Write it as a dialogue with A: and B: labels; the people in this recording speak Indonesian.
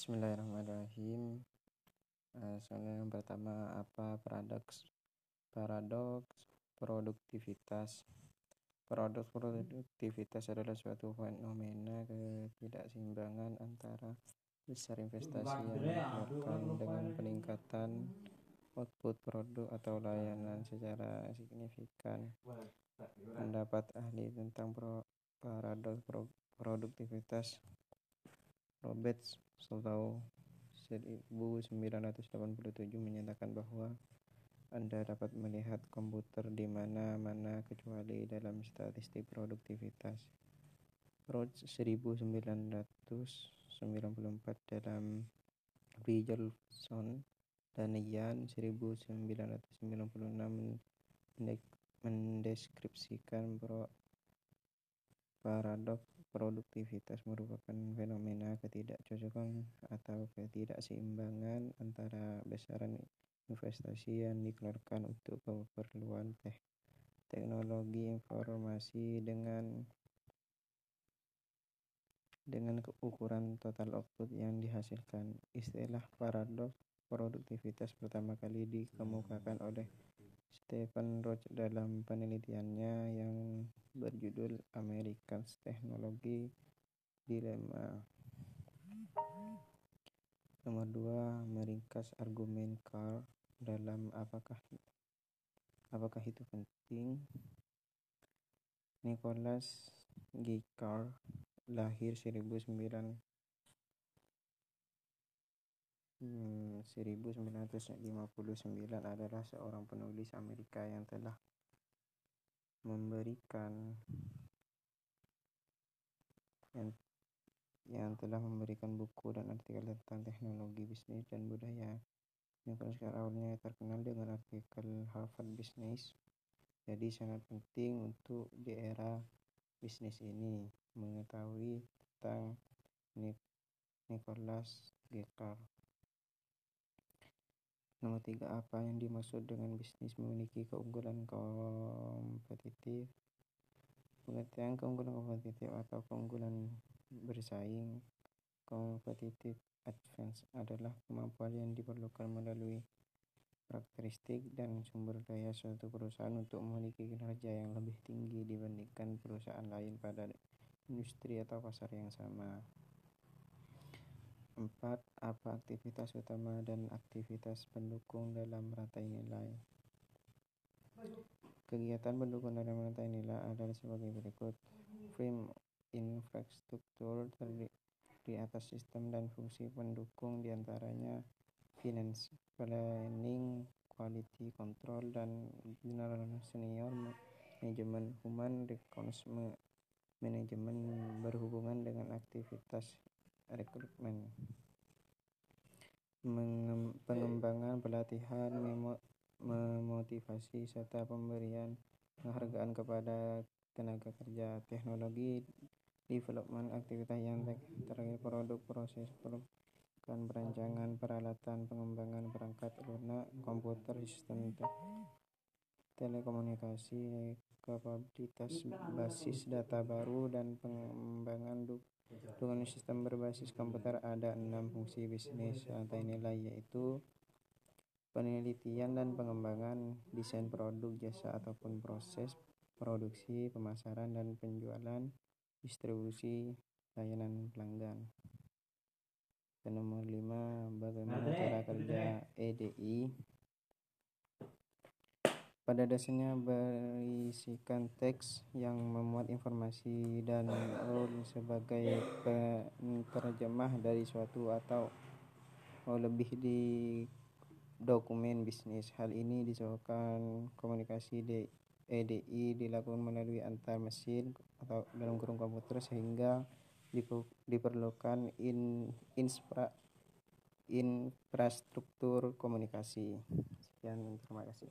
A: Bismillahirrahmanirrahim. Uh, soal yang pertama apa paradoks? Paradoks produktivitas. Paradoks produktivitas adalah suatu fenomena ketidakseimbangan antara besar investasi yang dikeluarkan dengan peningkatan output produk atau layanan secara signifikan. Pendapat ahli tentang paradoks produktivitas Robert Solow 1987 menyatakan bahwa Anda dapat melihat komputer di mana-mana kecuali dalam statistik produktivitas. Roach 1994 dalam Richardson dan Yan 1996 mendeskripsikan Paradoks produktivitas merupakan fenomena ketidakcocokan atau ketidakseimbangan antara besaran investasi yang dikeluarkan untuk keperluan teh teknologi informasi dengan dengan ukuran total output yang dihasilkan. Istilah paradoks produktivitas pertama kali dikemukakan oleh Stephen Roach dalam penelitiannya yang berjudul American Technology Dilemma. Nomor dua, meringkas argumen Carl dalam apakah apakah itu penting. Nicholas G. Carl lahir 1900 Hmm, 1959 adalah seorang penulis Amerika yang telah memberikan yang, yang telah memberikan buku dan artikel tentang teknologi bisnis dan budaya. Nicholas awalnya terkenal dengan artikel Harvard Business. Jadi sangat penting untuk di era bisnis ini mengetahui tentang Nicholas Gekar. Nomor tiga, apa yang dimaksud dengan bisnis memiliki keunggulan kompetitif? Pengertian keunggulan kompetitif atau keunggulan bersaing kompetitif advance adalah kemampuan yang diperlukan melalui karakteristik dan sumber daya suatu perusahaan untuk memiliki kinerja yang lebih tinggi dibandingkan perusahaan lain pada industri atau pasar yang sama. 4. Apa aktivitas utama dan aktivitas pendukung dalam rantai nilai? Kegiatan pendukung dalam rantai nilai adalah sebagai berikut. Frame infrastruktur terdiri di atas sistem dan fungsi pendukung di antaranya finance, planning, quality control, dan general senior manajemen human resource manajemen berhubungan dengan aktivitas rekrutmen. Pengembangan pelatihan memotivasi serta pemberian penghargaan kepada tenaga kerja teknologi development aktivitas yang terakhir produk proses kan perancangan peralatan pengembangan perangkat lunak komputer sistem telekomunikasi kapabilitas basis data baru dan pengembangan dengan sistem berbasis komputer. Ada enam fungsi bisnis rantai nilai yaitu penelitian dan pengembangan, desain produk, jasa ataupun proses, produksi, pemasaran dan penjualan, distribusi, layanan pelanggan. Dan nomor lima, bagaimana cara kerja EDI pada dasarnya berisikan teks yang memuat informasi dan role sebagai penerjemah dari suatu atau lebih di dokumen bisnis. Hal ini disebabkan komunikasi di EDI dilakukan melalui antar mesin atau dalam kurung komputer sehingga diperlukan in, inspra, infrastruktur komunikasi. Sekian, terima kasih.